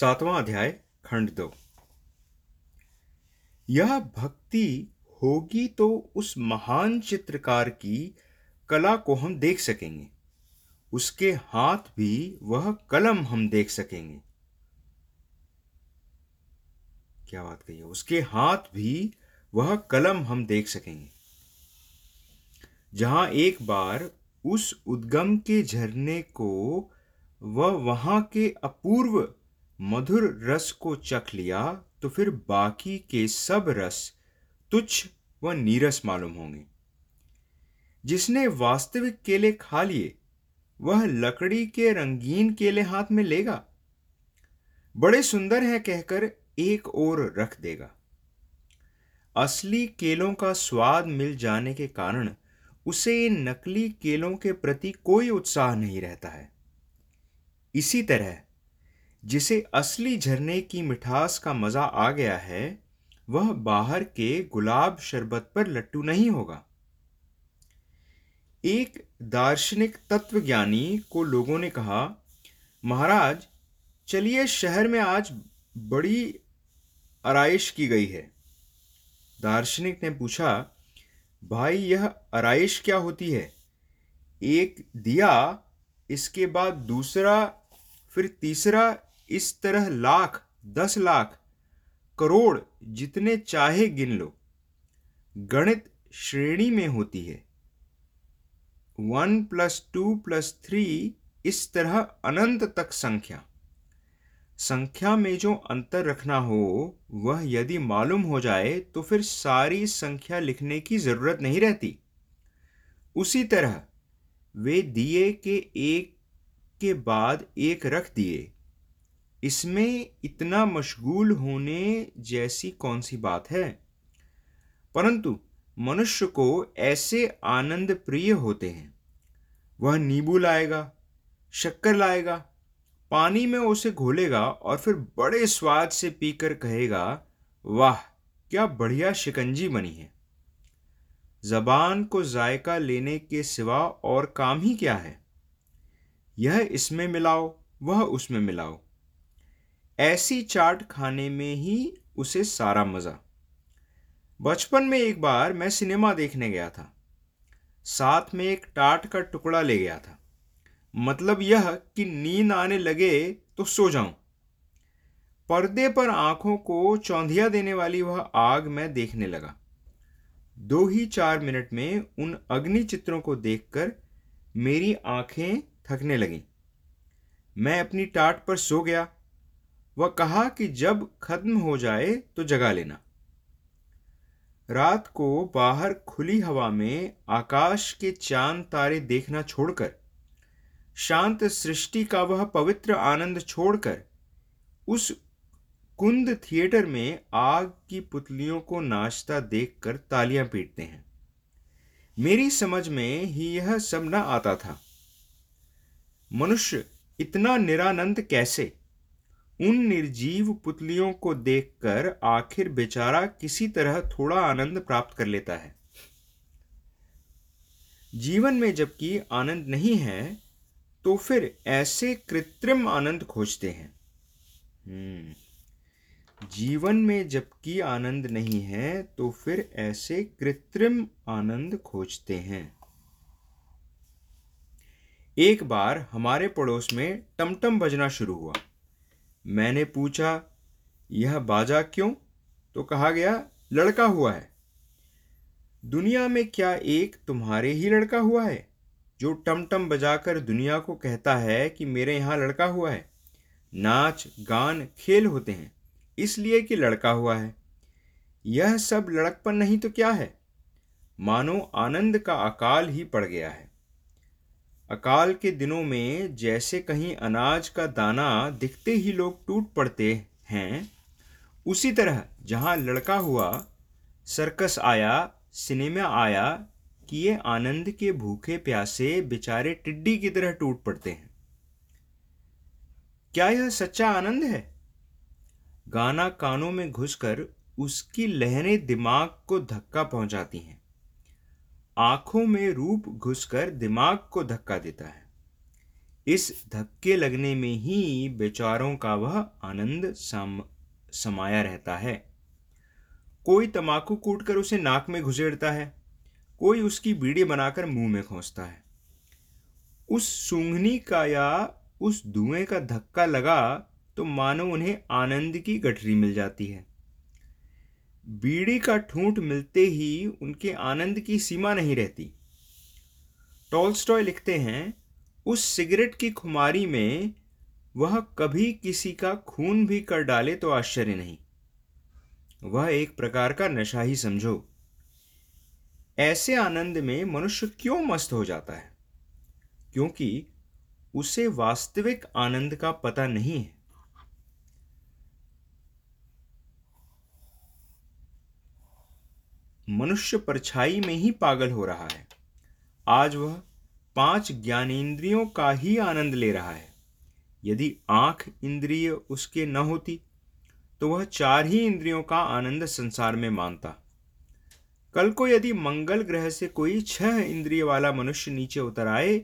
सातवां अध्याय, खंड दो। यह भक्ति होगी तो उस महान चित्रकार की कला को हम देख सकेंगे। उसके हाथ भी वह कलम हम देख सकेंगे। क्या बात कही है? उसके हाथ भी वह कलम हम देख सकेंगे। जहाँ एक बार उस उद्गम के झरने को वह वहाँ के अपूर्व मधुर रस को चख लिया तो फिर बाकी के सब रस तुच्छ व नीरस मालूम होंगे। जिसने वास्तविक केले खा लिए, वह लकड़ी के रंगीन केले हाथ में लेगा। बड़े सुंदर हैं कहकर एक और रख देगा। असली केलों का स्वाद मिल जाने के कारण उसे नकली केलों के प्रति कोई उत्साह नहीं रहता है। इसी तरह जिसे असली झरने की मिठास का मज़ा आ गया है, वह बाहर के गुलाब शरबत पर लट्टू नहीं होगा। एक दार्शनिक तत्वज्ञानी को लोगों ने कहा, महाराज, चलिए शहर में आज बड़ी आरइश की गई है। दार्शनिक ने पूछा, भाई, यह आरइश क्या होती है? एक दिया, इसके बाद दूसरा, फिर तीसरा इस तरह लाख, दस लाख, करोड़ जितने चाहे गिन लो। गणित श्रेणी में होती है। One plus two plus three इस तरह अनंत तक संख्या। संख्या में जो अंतर रखना हो, वह यदि मालूम हो जाए तो फिर सारी संख्या लिखने की ज़रूरत नहीं रहती। उसी तरह, वे दिए के एक के बाद एक रख दिए। इसमें इतना मशगूल होने जैसी कौन सी बात है? परंतु मनुष्य को ऐसे आनंद प्रिय होते हैं। वह नींबू लाएगा, शक्कर लाएगा, पानी में उसे घोलेगा और फिर बड़े स्वाद से पीकर कहेगा, वाह, क्या बढ़िया शिकंजी बनी है। जबान को जायका लेने के सिवा और काम ही क्या है? यह इसमें मिलाओ, वह उसमें मिलाओ। ऐसी चाट खाने में ही उसे सारा मज़ा। बचपन में एक बार मैं सिनेमा देखने गया था। साथ में एक टाट का टुकड़ा ले गया था। मतलब यह कि नींद आने लगे तो सो जाऊँ। पर्दे पर आँखों को चौंधिया देने वाली वह आग मैं देखने लगा। दो ही चार मिनट में उन अग्नि चित्रों को देखकर मेरी आँखें थकने लगीं। मैं अपनी टाट पर सो गया। वह कहा कि जब खत्म हो जाए तो जगा लेना। रात को बाहर खुली हवा में आकाश के चाँद तारे देखना छोड़कर, शांत सृष्टि का वह पवित्र आनंद छोड़कर, उस कुंद थिएटर में आग की पुतलियों को नाचता देखकर तालियाँ पीटते हैं। मेरी समझ में ही यह सब न आता था। मनुष्य इतना निरानंद कैसे? उन निर्जीव पुतलियों को देखकर आखिर बेचारा किसी तरह थोड़ा आनंद प्राप्त कर लेता है। जीवन में जबकि आनंद नहीं है तो फिर ऐसे कृत्रिम आनंद खोजते हैं। हम्म। जीवन में जबकि आनंद नहीं है तो फिर ऐसे कृत्रिम आनंद खोजते हैं। एक बार हमारे पड़ोस में टमटम बजना शुरू हुआ। मैंने पूछा, यह बाजा क्यों? तो कहा गया, लड़का हुआ है। दुनिया में क्या एक तुम्हारे ही लड़का हुआ है, जो टमटम बजाकर दुनिया को कहता है कि मेरे यहाँ लड़का हुआ है? नाच, गान, खेल होते हैं, इसलिए कि लड़का हुआ है। यह सब लड़कपन नहीं तो क्या है? मानो आनंद का अकाल ही पड़ गया है। अकाल के दिनों में जैसे कहीं अनाज का दाना दिखते ही लोग टूट पड़ते हैं, उसी तरह जहाँ लड़का हुआ, सर्कस आया, सिनेमा आया कि ये आनंद के भूखे प्यासे बेचारे टिड्डी की तरह टूट पड़ते हैं। क्या यह सच्चा आनंद है? गाना कानों में घुसकर उसकी लहरें दिमाग को धक्का पहुंचाती हैं। आँखों में रूप घुसकर दिमाग को धक्का देता है। इस धक्के लगने में ही बेचारों का वह आनंद सम, समाया रहता है। कोई तमाकू कूटकर उसे नाक में घुसेड़ता है। कोई उसकी बीड़ी बनाकर मुँह में खोसता है। उस सूंघनी का या उस धुएँ का धक्का लगा तो मानो उन्हें आनंद की गठरी मिल जाती है। बीड़ी का ठूंठ मिलते ही उनके आनंद की सीमा नहीं रहती। टॉलस्टॉय लिखते हैं, उस सिगरेट की खुमारी में वह कभी किसी का खून भी कर डाले तो आश्चर्य नहीं। वह एक प्रकार का नशा ही समझो। ऐसे आनंद में मनुष्य क्यों मस्त हो जाता है? क्योंकि उसे वास्तविक आनंद का पता नहीं है। मनुष्य परछाई में ही पागल हो रहा है। आज वह पाँच ज्ञानेन्द्रियों का ही आनंद ले रहा है। यदि आँख इंद्रिय उसके न होती तो वह चार ही इंद्रियों का आनंद संसार में मानता कल को यदि मंगल ग्रह से कोई छह इंद्रिय वाला मनुष्य नीचे उतर आए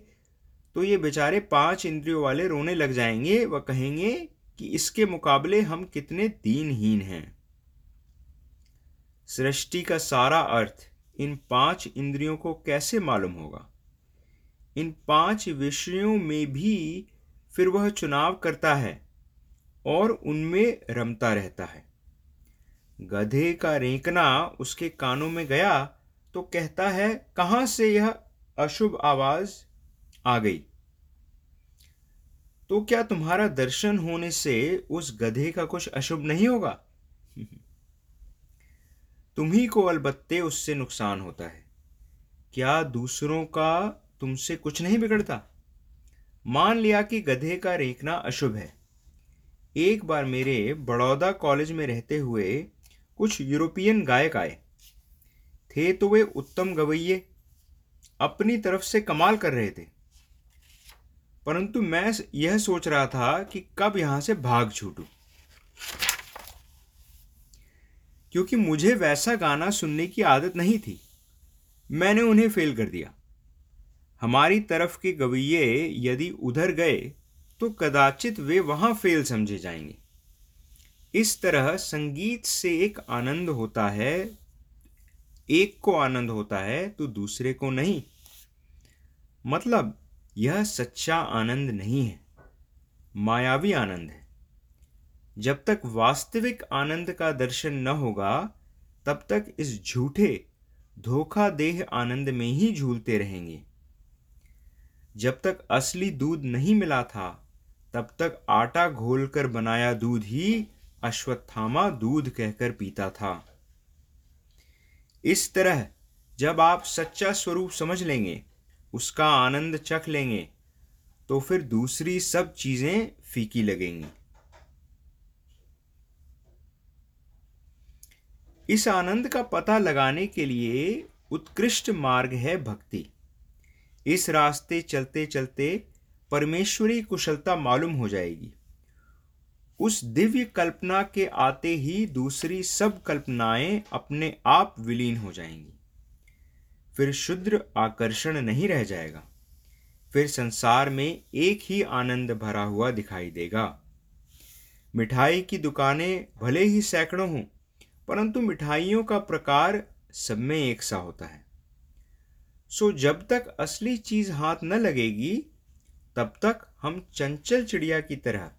तो ये बेचारे पाँच इंद्रियों वाले रोने लग जाएँगे व कहेंगे कि इसके मुकाबले हम कितने दीनहीन हैं। सृष्टि का सारा अर्थ इन पाँच इंद्रियों को कैसे मालूम होगा? इन पाँच विषयों में भी फिर वह चुनाव करता है और उनमें रमता रहता है। गधे का रेंकना उसके कानों में गया तो कहता है, कहाँ से यह अशुभ आवाज़ आ गई? तो क्या तुम्हारा दर्शन होने से उस गधे का कुछ अशुभ नहीं होगा? तुम्ही को अलबत्ते उससे नुकसान होता है। क्या दूसरों का तुमसे कुछ नहीं बिगड़ता? मान लिया कि गधे का रेखना अशुभ है। एक बार मेरे बड़ौदा कॉलेज में रहते हुए कुछ यूरोपियन गायक आए। थे तो वे उत्तम गवैये, अपनी तरफ़ से कमाल कर रहे थे। परंतु मैं यह सोच रहा था कि कब यहाँ से भाग छूटूं। क्योंकि मुझे वैसा गाना सुनने की आदत नहीं थी। मैंने उन्हें फेल कर दिया। हमारी तरफ़ के गवैये यदि उधर गए तो कदाचित वे वहाँ फेल समझे जाएँगे। इस तरह संगीत से एक आनंद होता है, एक को आनंद होता है तो दूसरे को नहीं। मतलब यह सच्चा आनंद नहीं है, मायावी आनंद है। जब तक वास्तविक आनंद का दर्शन न होगा, तब तक इस झूठे धोखा देह आनंद में ही झूलते रहेंगे। जब तक असली दूध नहीं मिला था, तब तक आटा घोलकर बनाया दूध ही अश्वत्थामा दूध कहकर पीता था। इस तरह, जब आप सच्चा स्वरूप समझ लेंगे, उसका आनंद चख लेंगे तो फिर दूसरी सब चीज़ें फीकी लगेंगी। इस आनंद का पता लगाने के लिए उत्कृष्ट मार्ग है भक्ति। इस रास्ते चलते चलते परमेश्वरी कुशलता मालूम हो जाएगी। उस दिव्य कल्पना के आते ही दूसरी सब कल्पनाएँ अपने आप विलीन हो जाएँगी। फिर शुद्र आकर्षण नहीं रह जाएगा। फिर संसार में एक ही आनंद भरा हुआ दिखाई देगा। मिठाई की दुकानें भले ही सैकड़ों हों परंतु मिठाइयों का प्रकार सब में एक सा होता है। सो जब तक असली चीज़ हाथ न लगेगी, तब तक हम चंचल चिड़िया की तरह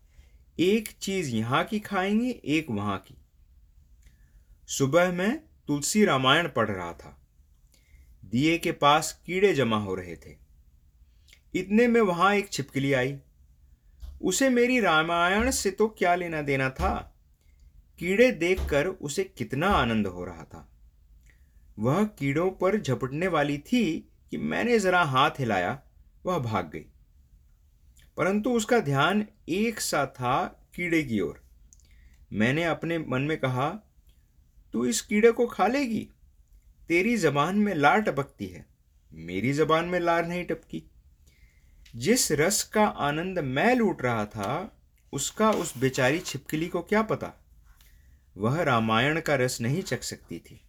एक चीज़ यहाँ की खाएँगे, एक वहाँ की। सुबह में तुलसी रामायण पढ़ रहा था। दिए के पास कीड़े जमा हो रहे थे। इतने में वहाँ एक छिपकली आई। उसे मेरी रामायण से तो क्या लेना देना था? कीड़े देखकर उसे कितना आनंद हो रहा था। वह कीड़ों पर झपटने वाली थी कि मैंने जरा हाथ हिलाया, वह भाग गई। परंतु उसका ध्यान एक सा था कीड़े की ओर। मैंने अपने मन में कहा, तू इस कीड़े को खा लेगी? तेरी जबान में लार टपकती है। मेरी जबान में लार नहीं टपकी। जिस रस का आनंद मैं लूट रहा था, उसका उस बेचारी छिपकली को क्या पता? वह रामायण का रस नहीं चख सकती थी।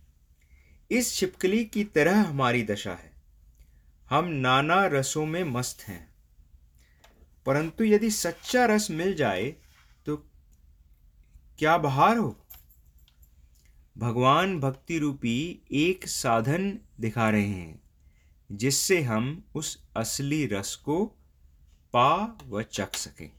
इस छिपकली की तरह हमारी दशा है। हम नाना रसों में मस्त हैं। परंतु यदि सच्चा रस मिल जाए तो क्या बहार हो? भगवान भक्ति रूपी एक साधन दिखा रहे हैं, जिससे हम उस असली रस को पा व चख सकें।